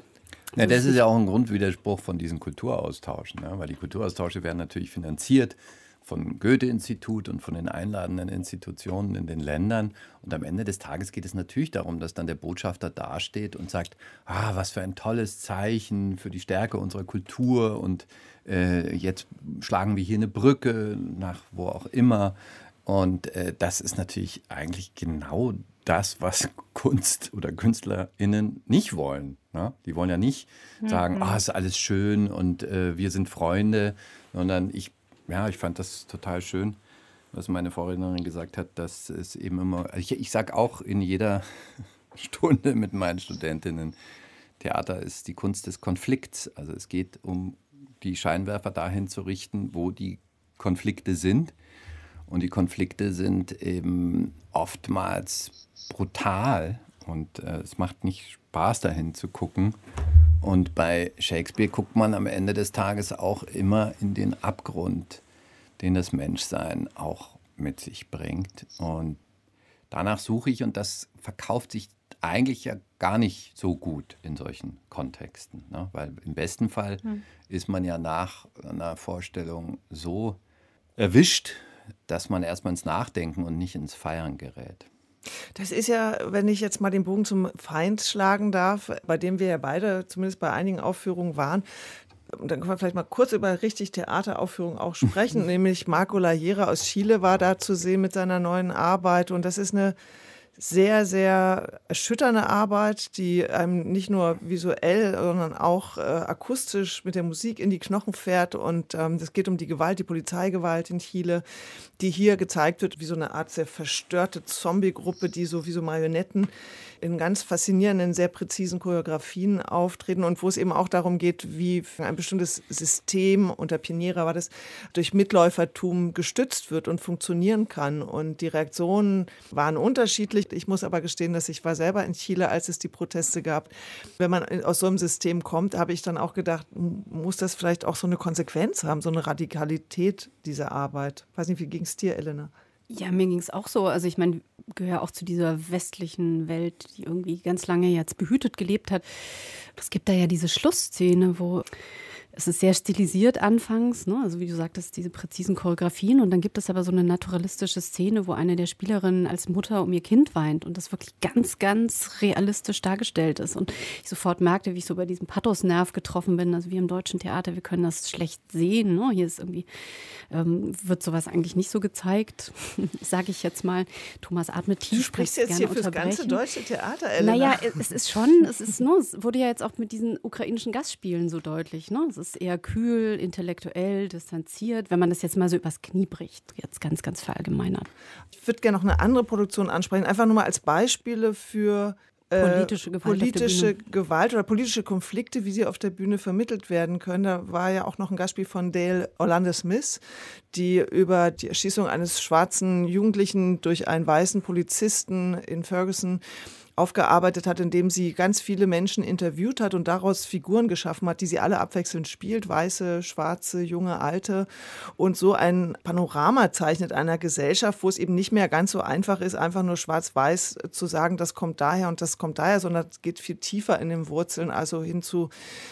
Ja, das ist ja auch ein Grundwiderspruch von diesen Kulturaustauschen, ne? weil die Kulturaustausche werden natürlich finanziert vom Goethe-Institut und von den einladenden Institutionen in den Ländern. Und am Ende des Tages geht es natürlich darum, dass dann der Botschafter dasteht und sagt, ah, was für ein tolles Zeichen für die Stärke unserer Kultur und äh, jetzt schlagen wir hier eine Brücke nach wo auch immer. Und äh, das ist natürlich eigentlich genau das, was Kunst oder KünstlerInnen nicht wollen. Ne? Die wollen ja nicht sagen, mhm. ah, ist alles schön und äh, wir sind Freunde, sondern ich, ja, ich fand das total schön, was meine Vorrednerin gesagt hat, dass es eben immer, ich, ich sage auch in jeder Stunde mit meinen Studentinnen, Theater ist die Kunst des Konflikts. Also es geht um die Scheinwerfer dahin zu richten, wo die Konflikte sind. Und die Konflikte sind eben oftmals brutal und äh, es macht nicht Spaß dahin zu gucken. Und bei Shakespeare guckt man am Ende des Tages auch immer in den Abgrund, den das Menschsein auch mit sich bringt. Und danach suche ich und das verkauft sich eigentlich ja gar nicht so gut in solchen Kontexten. Ne? Weil im besten Fall hm. ist man ja nach einer Vorstellung so erwischt dass man erstmal ins Nachdenken und nicht ins Feiern gerät. Das ist ja, wenn ich jetzt mal den Bogen zum Feind schlagen darf, bei dem wir ja beide zumindest bei einigen Aufführungen waren, und dann können wir vielleicht mal kurz über richtig Theateraufführungen auch sprechen, nämlich Marco Lajera aus Chile war da zu sehen mit seiner neuen Arbeit und das ist eine sehr, sehr erschütternde Arbeit, die einem nicht nur visuell, sondern auch äh, akustisch mit der Musik in die Knochen fährt. Und ähm, es geht um die Gewalt, die Polizeigewalt in Chile, die hier gezeigt wird wie so eine Art sehr verstörte Zombie-Gruppe, die so wie so Marionetten in ganz faszinierenden, sehr präzisen Choreografien auftreten und wo es eben auch darum geht, wie ein bestimmtes System, unter Pioniera war das, durch Mitläufertum gestützt wird und funktionieren kann. Und die Reaktionen waren unterschiedlich. Ich muss aber gestehen, dass ich war selber in Chile, als es die Proteste gab. Wenn man aus so einem System kommt, habe ich dann auch gedacht, muss das vielleicht auch so eine Konsequenz haben, so eine Radikalität dieser Arbeit. Ich weiß nicht, wie ging es dir, Elena? Ja, mir ging es auch so. Also ich meine, gehöre auch zu dieser westlichen Welt, die irgendwie ganz lange jetzt behütet gelebt hat. Es gibt da ja diese Schlussszene, wo es ist sehr stilisiert anfangs, ne? also wie du sagtest, diese präzisen Choreografien. Und dann gibt es aber so eine naturalistische Szene, wo eine der Spielerinnen als Mutter um ihr Kind weint und das wirklich ganz, ganz realistisch dargestellt ist. Und ich sofort merkte, wie ich so bei diesem Pathos-Nerv getroffen bin. Also wie im deutschen Theater, wir können das schlecht sehen. Ne? Hier ist irgendwie, ähm, wird sowas eigentlich nicht so gezeigt, sage ich jetzt mal. Thomas atmet tief. Du sprichst jetzt hier für das ganze deutsche Theater, Elena. Naja, es ist schon, es ist nur, es wurde ja jetzt auch mit diesen ukrainischen Gastspielen so deutlich. Ne? Es ist eher kühl, intellektuell, distanziert, wenn man das jetzt mal so übers Knie bricht, jetzt ganz, ganz verallgemeinert. Ich würde gerne noch eine andere Produktion ansprechen, einfach nur mal als Beispiele für äh, politische, Gewalt, politische Gewalt oder politische Konflikte, wie sie auf der Bühne vermittelt werden können. Da war ja auch noch ein Gastspiel von Dale Orlando Smith, die über die Erschießung eines schwarzen Jugendlichen durch einen weißen Polizisten in Ferguson aufgearbeitet hat, indem sie ganz viele Menschen interviewt hat und daraus Figuren geschaffen hat, die sie alle abwechselnd spielt, weiße, schwarze, junge, alte. Und so ein Panorama zeichnet einer Gesellschaft, wo es eben nicht mehr ganz so einfach ist, einfach nur schwarz-weiß zu sagen, das kommt daher und das kommt daher, sondern es geht viel tiefer in den Wurzeln, also hin zu,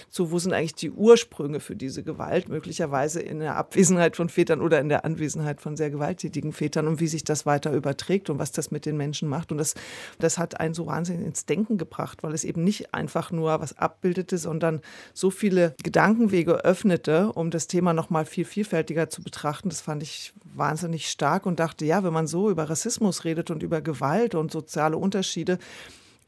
zu wo sind eigentlich die Ursprünge für diese Gewalt, möglicherweise in der Abwesenheit von Vätern oder in der Anwesenheit von sehr gewalttätigen Vätern und wie sich das weiter überträgt und was das mit den Menschen macht. Und das, das hat ein so wahnsinnig ins Denken gebracht, weil es eben nicht einfach nur was abbildete, sondern so viele Gedankenwege öffnete, um das Thema noch mal viel vielfältiger zu betrachten. Das fand ich wahnsinnig stark und dachte, ja, wenn man so über Rassismus redet und über Gewalt und soziale Unterschiede,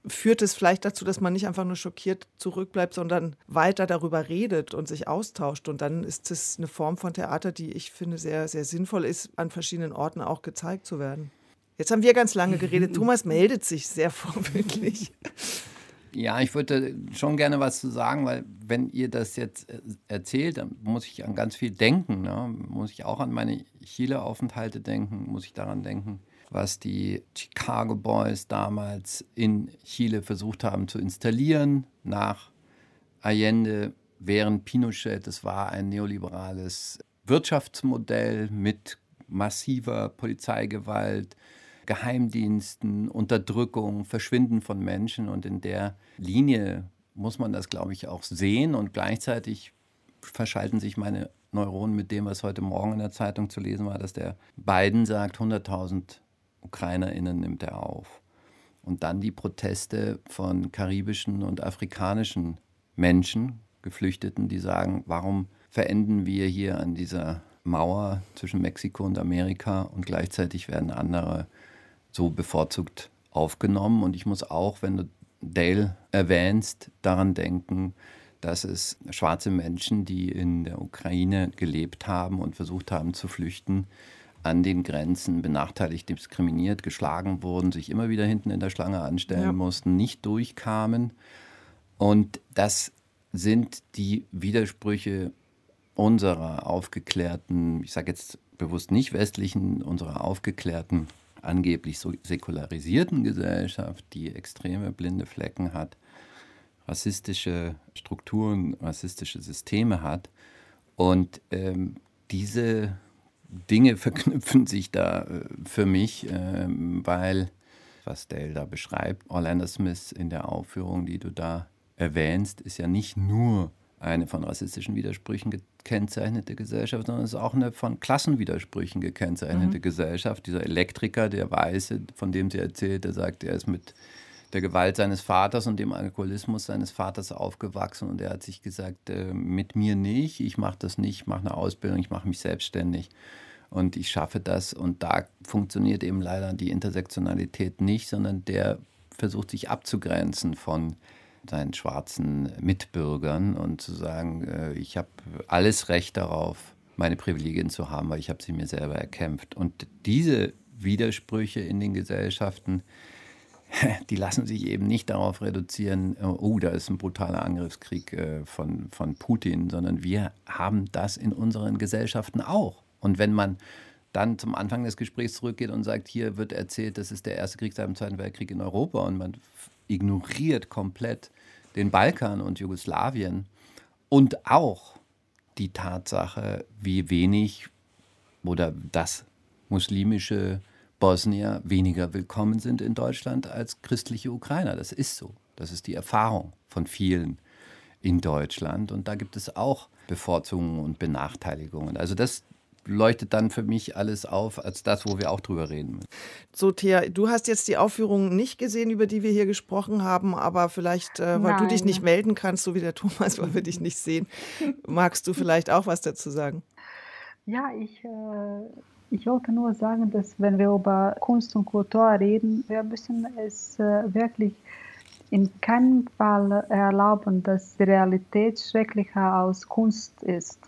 führt es vielleicht dazu, dass man nicht einfach nur schockiert zurückbleibt, sondern weiter darüber redet und sich austauscht. Und dann ist es eine Form von Theater, die ich finde sehr, sehr sinnvoll ist, an verschiedenen Orten auch gezeigt zu werden. Jetzt haben wir ganz lange geredet. Thomas meldet sich sehr vorbildlich. Ja, ich würde schon gerne was zu sagen, weil wenn ihr das jetzt äh, erzählt, dann muss ich an ganz viel denken. Ne? Muss ich auch an meine Chile-Aufenthalte denken, muss ich daran denken, was die Chicago Boys damals in Chile versucht haben zu installieren nach Allende während Pinochet. Das war ein neoliberales Wirtschaftsmodell mit massiver Polizeigewalt, Geheimdiensten, Unterdrückung, Verschwinden von Menschen. Und in der Linie muss man das, glaube ich, auch sehen. Und gleichzeitig verschalten sich meine Neuronen mit dem, was heute Morgen in der Zeitung zu lesen war, dass der Biden sagt, 100.000 UkrainerInnen nimmt er auf. Und dann die Proteste von karibischen und afrikanischen Menschen, Geflüchteten, die sagen, warum verenden wir hier an dieser Mauer zwischen Mexiko und Amerika und gleichzeitig werden andere so bevorzugt aufgenommen. Und ich muss auch, wenn du Dale erwähnst, daran denken, dass es schwarze Menschen, die in der Ukraine gelebt haben und versucht haben zu flüchten, an den Grenzen benachteiligt, diskriminiert, geschlagen wurden, sich immer wieder hinten in der Schlange anstellen ja. mussten, nicht durchkamen. Und das sind die Widersprüche unserer aufgeklärten, ich sage jetzt bewusst nicht westlichen, unserer aufgeklärten angeblich so säkularisierten Gesellschaft, die extreme blinde Flecken hat, rassistische Strukturen, rassistische Systeme hat. Und ähm, diese Dinge verknüpfen sich da äh, für mich, äh, weil, was Dale da beschreibt, Orlando Smith in der Aufführung, die du da erwähnst, ist ja nicht nur eine von rassistischen Widersprüchen gekennzeichnete Gesellschaft, sondern es ist auch eine von Klassenwidersprüchen gekennzeichnete mhm. Gesellschaft. Dieser Elektriker, der Weiße, von dem sie erzählt, der sagt, er ist mit der Gewalt seines Vaters und dem Alkoholismus seines Vaters aufgewachsen und er hat sich gesagt, äh, mit mir nicht, ich mache das nicht, ich mache eine Ausbildung, ich mache mich selbstständig und ich schaffe das und da funktioniert eben leider die Intersektionalität nicht, sondern der versucht sich abzugrenzen von seinen schwarzen Mitbürgern und zu sagen, äh, ich habe alles Recht darauf, meine Privilegien zu haben, weil ich habe sie mir selber erkämpft. Und diese Widersprüche in den Gesellschaften, die lassen sich eben nicht darauf reduzieren, äh, oh, da ist ein brutaler Angriffskrieg äh, von, von Putin, sondern wir haben das in unseren Gesellschaften auch. Und wenn man dann zum Anfang des Gesprächs zurückgeht und sagt, hier wird erzählt, das ist der erste Krieg seit dem Zweiten Weltkrieg in Europa und man ignoriert komplett den Balkan und Jugoslawien und auch die Tatsache, wie wenig oder dass muslimische Bosnier weniger willkommen sind in Deutschland als christliche Ukrainer. Das ist so. Das ist die Erfahrung von vielen in Deutschland. Und da gibt es auch Bevorzugungen und Benachteiligungen. Also das leuchtet dann für mich alles auf als das, wo wir auch drüber reden müssen. So, Thea, du hast jetzt die Aufführung nicht gesehen, über die wir hier gesprochen haben, aber vielleicht, äh, weil Nein. du dich nicht melden kannst, so wie der Thomas, weil wir dich nicht sehen, magst du vielleicht auch was dazu sagen? Ja, ich, äh, ich wollte nur sagen, dass wenn wir über Kunst und Kultur reden, wir müssen es äh, wirklich in keinem Fall erlauben, dass die Realität schrecklicher als Kunst ist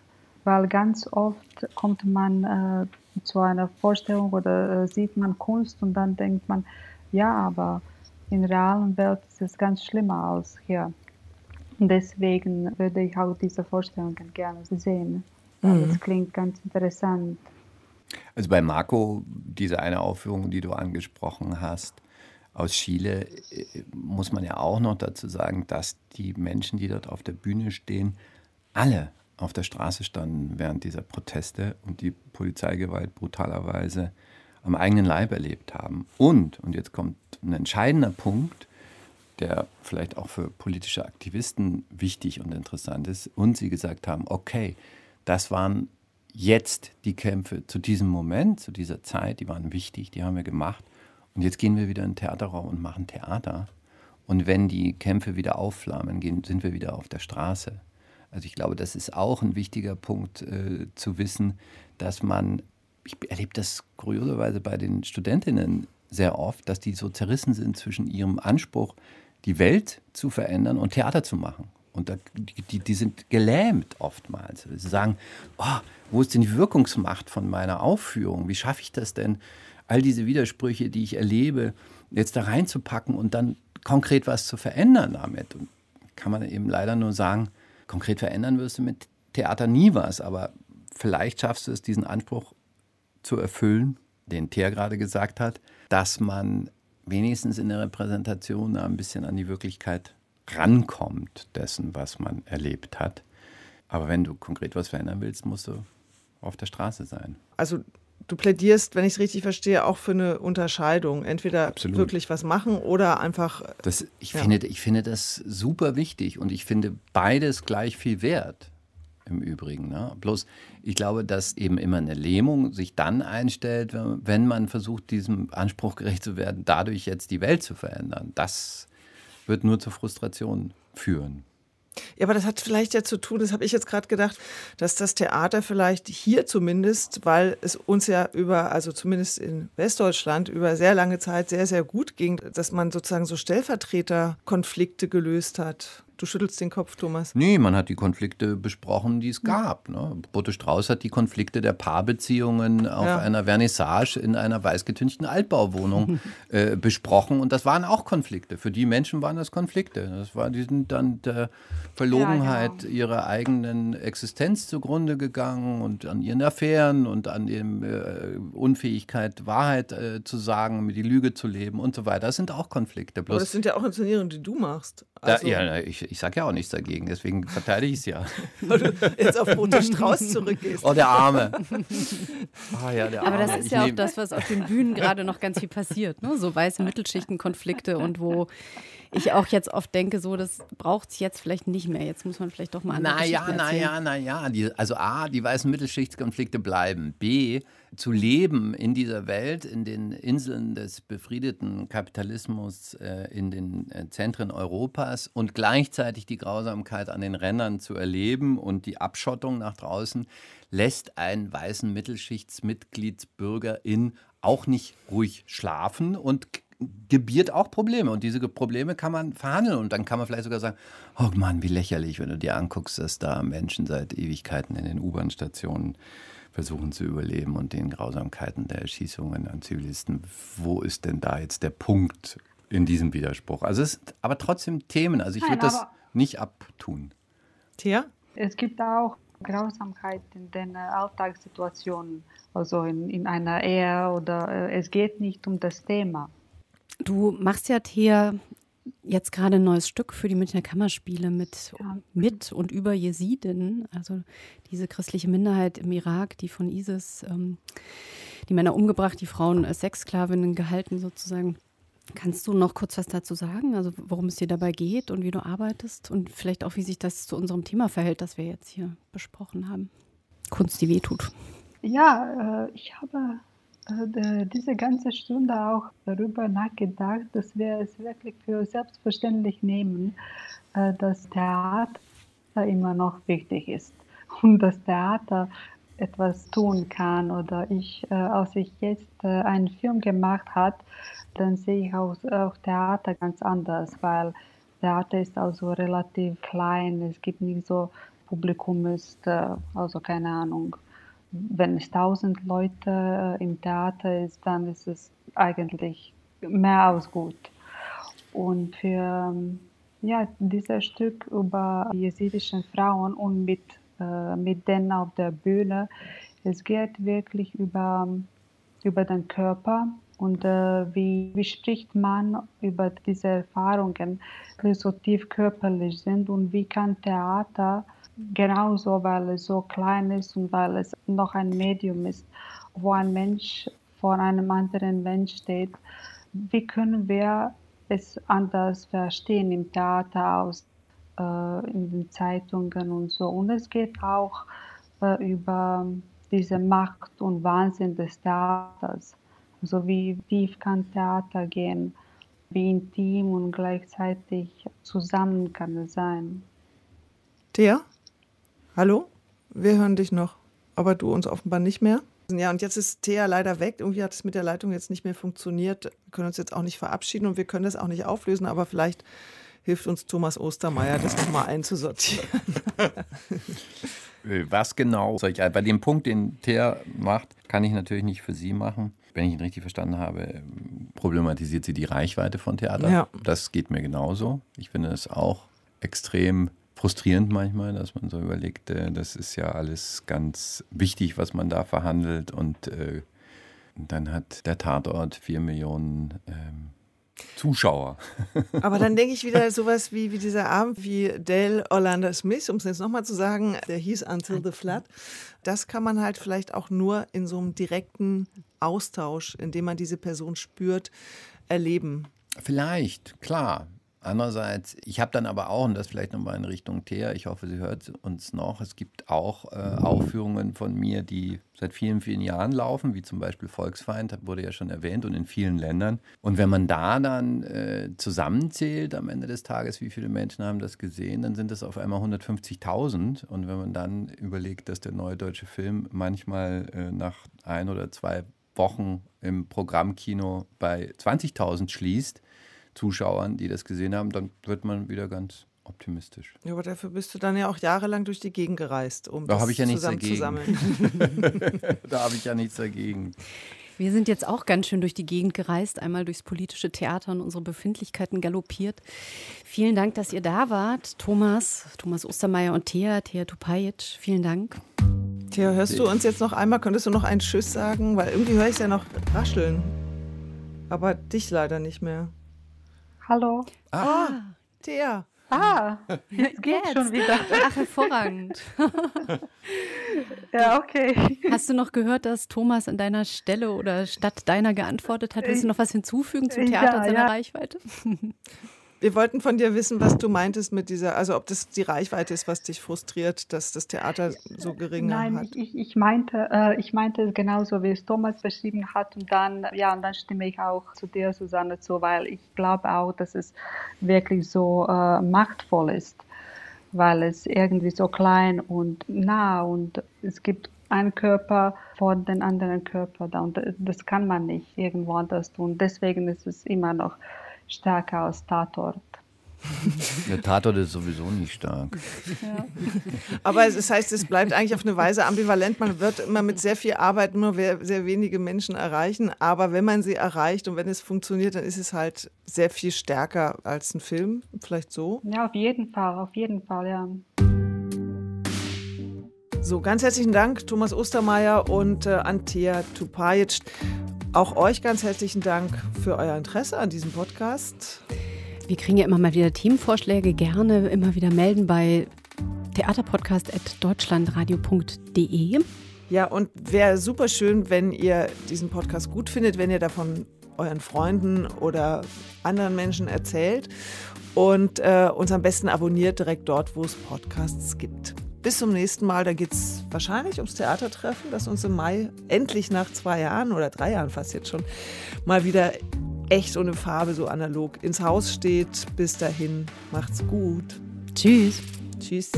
weil ganz oft kommt man äh, zu einer Vorstellung oder äh, sieht man Kunst und dann denkt man, ja, aber in der realen Welt ist es ganz schlimmer als hier. Und deswegen würde ich auch diese Vorstellungen gerne sehen. Mhm. Das klingt ganz interessant. Also bei Marco, diese eine Aufführung, die du angesprochen hast, aus Chile, äh, muss man ja auch noch dazu sagen, dass die Menschen, die dort auf der Bühne stehen, alle auf der Straße standen während dieser Proteste und die Polizeigewalt brutalerweise am eigenen Leib erlebt haben. Und, und jetzt kommt ein entscheidender Punkt, der vielleicht auch für politische Aktivisten wichtig und interessant ist, und sie gesagt haben, okay, das waren jetzt die Kämpfe zu diesem Moment, zu dieser Zeit, die waren wichtig, die haben wir gemacht. Und jetzt gehen wir wieder in den Theaterraum und machen Theater. Und wenn die Kämpfe wieder aufflammen, sind wir wieder auf der Straße. Also ich glaube, das ist auch ein wichtiger Punkt äh, zu wissen, dass man, ich erlebe das kurioserweise bei den Studentinnen sehr oft, dass die so zerrissen sind zwischen ihrem Anspruch, die Welt zu verändern und Theater zu machen. Und da, die, die sind gelähmt oftmals. Sie sagen, oh, wo ist denn die Wirkungsmacht von meiner Aufführung? Wie schaffe ich das denn, all diese Widersprüche, die ich erlebe, jetzt da reinzupacken und dann konkret was zu verändern damit? Und kann man eben leider nur sagen, konkret verändern wirst du mit Theater nie was, aber vielleicht schaffst du es, diesen Anspruch zu erfüllen, den Thea gerade gesagt hat, dass man wenigstens in der Repräsentation ein bisschen an die Wirklichkeit rankommt dessen, was man erlebt hat. Aber wenn du konkret was verändern willst, musst du auf der Straße sein. Also du plädierst, wenn ich es richtig verstehe, auch für eine Unterscheidung. Entweder Absolut. wirklich was machen oder einfach. Das, ich, ja. finde, ich finde das super wichtig und ich finde beides gleich viel wert. Im Übrigen. Ne? Bloß, ich glaube, dass eben immer eine Lähmung sich dann einstellt, wenn man versucht, diesem Anspruch gerecht zu werden, dadurch jetzt die Welt zu verändern. Das wird nur zur Frustration führen. Ja, aber das hat vielleicht ja zu tun, das habe ich jetzt gerade gedacht, dass das Theater vielleicht hier zumindest, weil es uns ja über, also zumindest in Westdeutschland, über sehr lange Zeit sehr, sehr gut ging, dass man sozusagen so Stellvertreterkonflikte gelöst hat. Du schüttelst den Kopf, Thomas. Nee, man hat die Konflikte besprochen, die es gab. Ne? Bote Strauß hat die Konflikte der Paarbeziehungen auf ja. einer Vernissage in einer weißgetünchten Altbauwohnung äh, besprochen. Und das waren auch Konflikte. Für die Menschen waren das Konflikte. Das war, die sind dann der Verlogenheit ja, genau. ihrer eigenen Existenz zugrunde gegangen und an ihren Affären und an der äh, Unfähigkeit, Wahrheit äh, zu sagen, mit die Lüge zu leben und so weiter. Das sind auch Konflikte. Bloß Aber das sind ja auch Inszenierungen, die du machst. Also da, ja, ich, ich sage ja auch nichts dagegen, deswegen verteidige ich es ja. Weil du jetzt auf Bote Strauß zurückgehst. Oh, der Arme. Ah, ja, der Aber Arme. das ist ich ja auch das, was auf den Bühnen gerade noch ganz viel passiert. Ne? So weiße Mittelschichtenkonflikte und wo ich auch jetzt oft denke, so, das braucht es jetzt vielleicht nicht mehr. Jetzt muss man vielleicht doch mal andere Naja, naja, naja. Also A, die weißen Mittelschichtskonflikte bleiben. B, zu leben in dieser Welt, in den Inseln des befriedeten Kapitalismus, äh, in den äh, Zentren Europas und gleichzeitig die Grausamkeit an den Rändern zu erleben und die Abschottung nach draußen, lässt einen weißen Mittelschichtsmitgliedsbürgerin auch nicht ruhig schlafen und gebiert auch Probleme. Und diese Probleme kann man verhandeln. Und dann kann man vielleicht sogar sagen, oh Mann, wie lächerlich, wenn du dir anguckst, dass da Menschen seit Ewigkeiten in den U-Bahn-Stationen versuchen zu überleben und den Grausamkeiten der Erschießungen an Zivilisten. Wo ist denn da jetzt der Punkt in diesem Widerspruch? Also es sind aber trotzdem Themen. Also ich würde das nicht abtun. Tja? Es gibt auch Grausamkeit in den Alltagssituationen, also in, in einer Ehe oder äh, es geht nicht um das Thema. Du machst ja hier jetzt gerade ein neues Stück für die Münchner Kammerspiele mit, ja. mit und über Jesiden, also diese christliche Minderheit im Irak, die von ISIS ähm, die Männer umgebracht, die Frauen als Sexsklavinnen gehalten sozusagen. Kannst du noch kurz was dazu sagen, also worum es dir dabei geht und wie du arbeitest und vielleicht auch, wie sich das zu unserem Thema verhält, das wir jetzt hier besprochen haben? Kunst, die wehtut. Ja, äh, ich habe diese ganze Stunde auch darüber nachgedacht, dass wir es wirklich für selbstverständlich nehmen, äh, dass Theater immer noch wichtig ist und dass Theater etwas tun kann. Oder ich, äh, als ich jetzt einen Film gemacht habe, dann sehe ich auch, auch Theater ganz anders, weil Theater ist also relativ klein, es gibt nicht so Publikum ist, also keine Ahnung, wenn es tausend Leute äh, im Theater ist, dann ist es eigentlich mehr als gut. Und für ähm, ja, dieses Stück über jesidischen Frauen und mit, äh, mit denen auf der Bühne, es geht wirklich über, über den Körper und äh, wie, wie spricht man über diese Erfahrungen, die so tief körperlich sind und wie kann Theater genauso, weil es so klein ist und weil es noch ein Medium ist, wo ein Mensch vor einem anderen Mensch steht. Wie können wir es anders verstehen im Theater aus, äh, in den Zeitungen und so. Und es geht auch äh, über diese Macht und Wahnsinn des Theaters. Also wie tief kann Theater gehen, wie intim und gleichzeitig zusammen kann es sein. Der? Hallo? Wir hören dich noch, aber du uns offenbar nicht mehr. Ja, und jetzt ist Thea leider weg. Irgendwie hat es mit der Leitung jetzt nicht mehr funktioniert. Wir können uns jetzt auch nicht verabschieden und wir können das auch nicht auflösen, aber vielleicht hilft uns Thomas Ostermeier, das nochmal einzusortieren. Was genau bei dem Punkt, den Thea macht, kann ich natürlich nicht für sie machen. Wenn ich ihn richtig verstanden habe, problematisiert sie die Reichweite von Theater. Ja. Das geht mir genauso. Ich finde es auch extrem frustrierend manchmal, dass man so überlegt, äh, das ist ja alles ganz wichtig, was man da verhandelt und äh, dann hat der Tatort vier Millionen ähm, Zuschauer. Aber dann denke ich wieder sowas wie, wie dieser Abend wie Dale Orlando Smith, um es jetzt nochmal zu sagen, der hieß Until the Flood. Das kann man halt vielleicht auch nur in so einem direkten Austausch, in dem man diese Person spürt, erleben. Vielleicht, klar. Andererseits, ich habe dann aber auch, und das vielleicht nochmal in Richtung Thea, ich hoffe, sie hört uns noch, es gibt auch äh, Aufführungen von mir, die seit vielen, vielen Jahren laufen, wie zum Beispiel Volksfeind, wurde ja schon erwähnt, und in vielen Ländern. Und wenn man da dann äh, zusammenzählt am Ende des Tages, wie viele Menschen haben das gesehen, dann sind es auf einmal 150.000. Und wenn man dann überlegt, dass der neue deutsche Film manchmal äh, nach ein oder zwei Wochen im Programmkino bei 20.000 schließt, Zuschauern, die das gesehen haben, dann wird man wieder ganz optimistisch. Ja, aber dafür bist du dann ja auch jahrelang durch die Gegend gereist, um da das ich ja dagegen. da habe ich ja nichts dagegen. Wir sind jetzt auch ganz schön durch die Gegend gereist, einmal durchs politische Theater und unsere Befindlichkeiten galoppiert. Vielen Dank, dass ihr da wart. Thomas, Thomas Ostermeier und Thea, Thea Tupajic, vielen Dank. Thea, hörst du uns jetzt noch einmal? Könntest du noch einen Tschüss sagen? Weil irgendwie höre ich es ja noch rascheln. Aber dich leider nicht mehr. Hallo. Ah, ah Thea. Ah, jetzt geht schon wieder. Ach, hervorragend. ja, okay. Hast du noch gehört, dass Thomas an deiner Stelle oder statt deiner geantwortet hat? Willst du noch was hinzufügen zum Theater ja, und seiner ja. Reichweite? Wir wollten von dir wissen, was du meintest mit dieser, also ob das die Reichweite ist, was dich frustriert, dass das Theater so gering Nein, hat. ich, ich meinte, äh, ich meinte es genauso, wie es Thomas beschrieben hat. Und dann, ja, und dann stimme ich auch zu dir, Susanne, zu, weil ich glaube auch, dass es wirklich so äh, machtvoll ist, weil es irgendwie so klein und nah und es gibt einen Körper vor den anderen Körper da und das kann man nicht irgendwo anders tun. Deswegen ist es immer noch stärker als Tatort. Der Tatort ist sowieso nicht stark. Ja. Aber es heißt, es bleibt eigentlich auf eine Weise ambivalent. Man wird immer mit sehr viel Arbeit nur sehr wenige Menschen erreichen. Aber wenn man sie erreicht und wenn es funktioniert, dann ist es halt sehr viel stärker als ein Film. Vielleicht so? Ja, auf jeden Fall, auf jeden Fall, ja. So, ganz herzlichen Dank, Thomas Ostermeier und äh, Antea Tupajic. Auch euch ganz herzlichen Dank für euer Interesse an diesem Podcast. Wir kriegen ja immer mal wieder Themenvorschläge, gerne immer wieder melden bei theaterpodcast.deutschlandradio.de. Ja, und wäre super schön, wenn ihr diesen Podcast gut findet, wenn ihr davon euren Freunden oder anderen Menschen erzählt und äh, uns am besten abonniert direkt dort, wo es Podcasts gibt. Bis zum nächsten Mal, da geht es wahrscheinlich ums Theatertreffen, das uns im Mai endlich nach zwei Jahren oder drei Jahren fast jetzt schon mal wieder echt ohne Farbe so analog ins Haus steht. Bis dahin, macht's gut. Tschüss. Tschüss.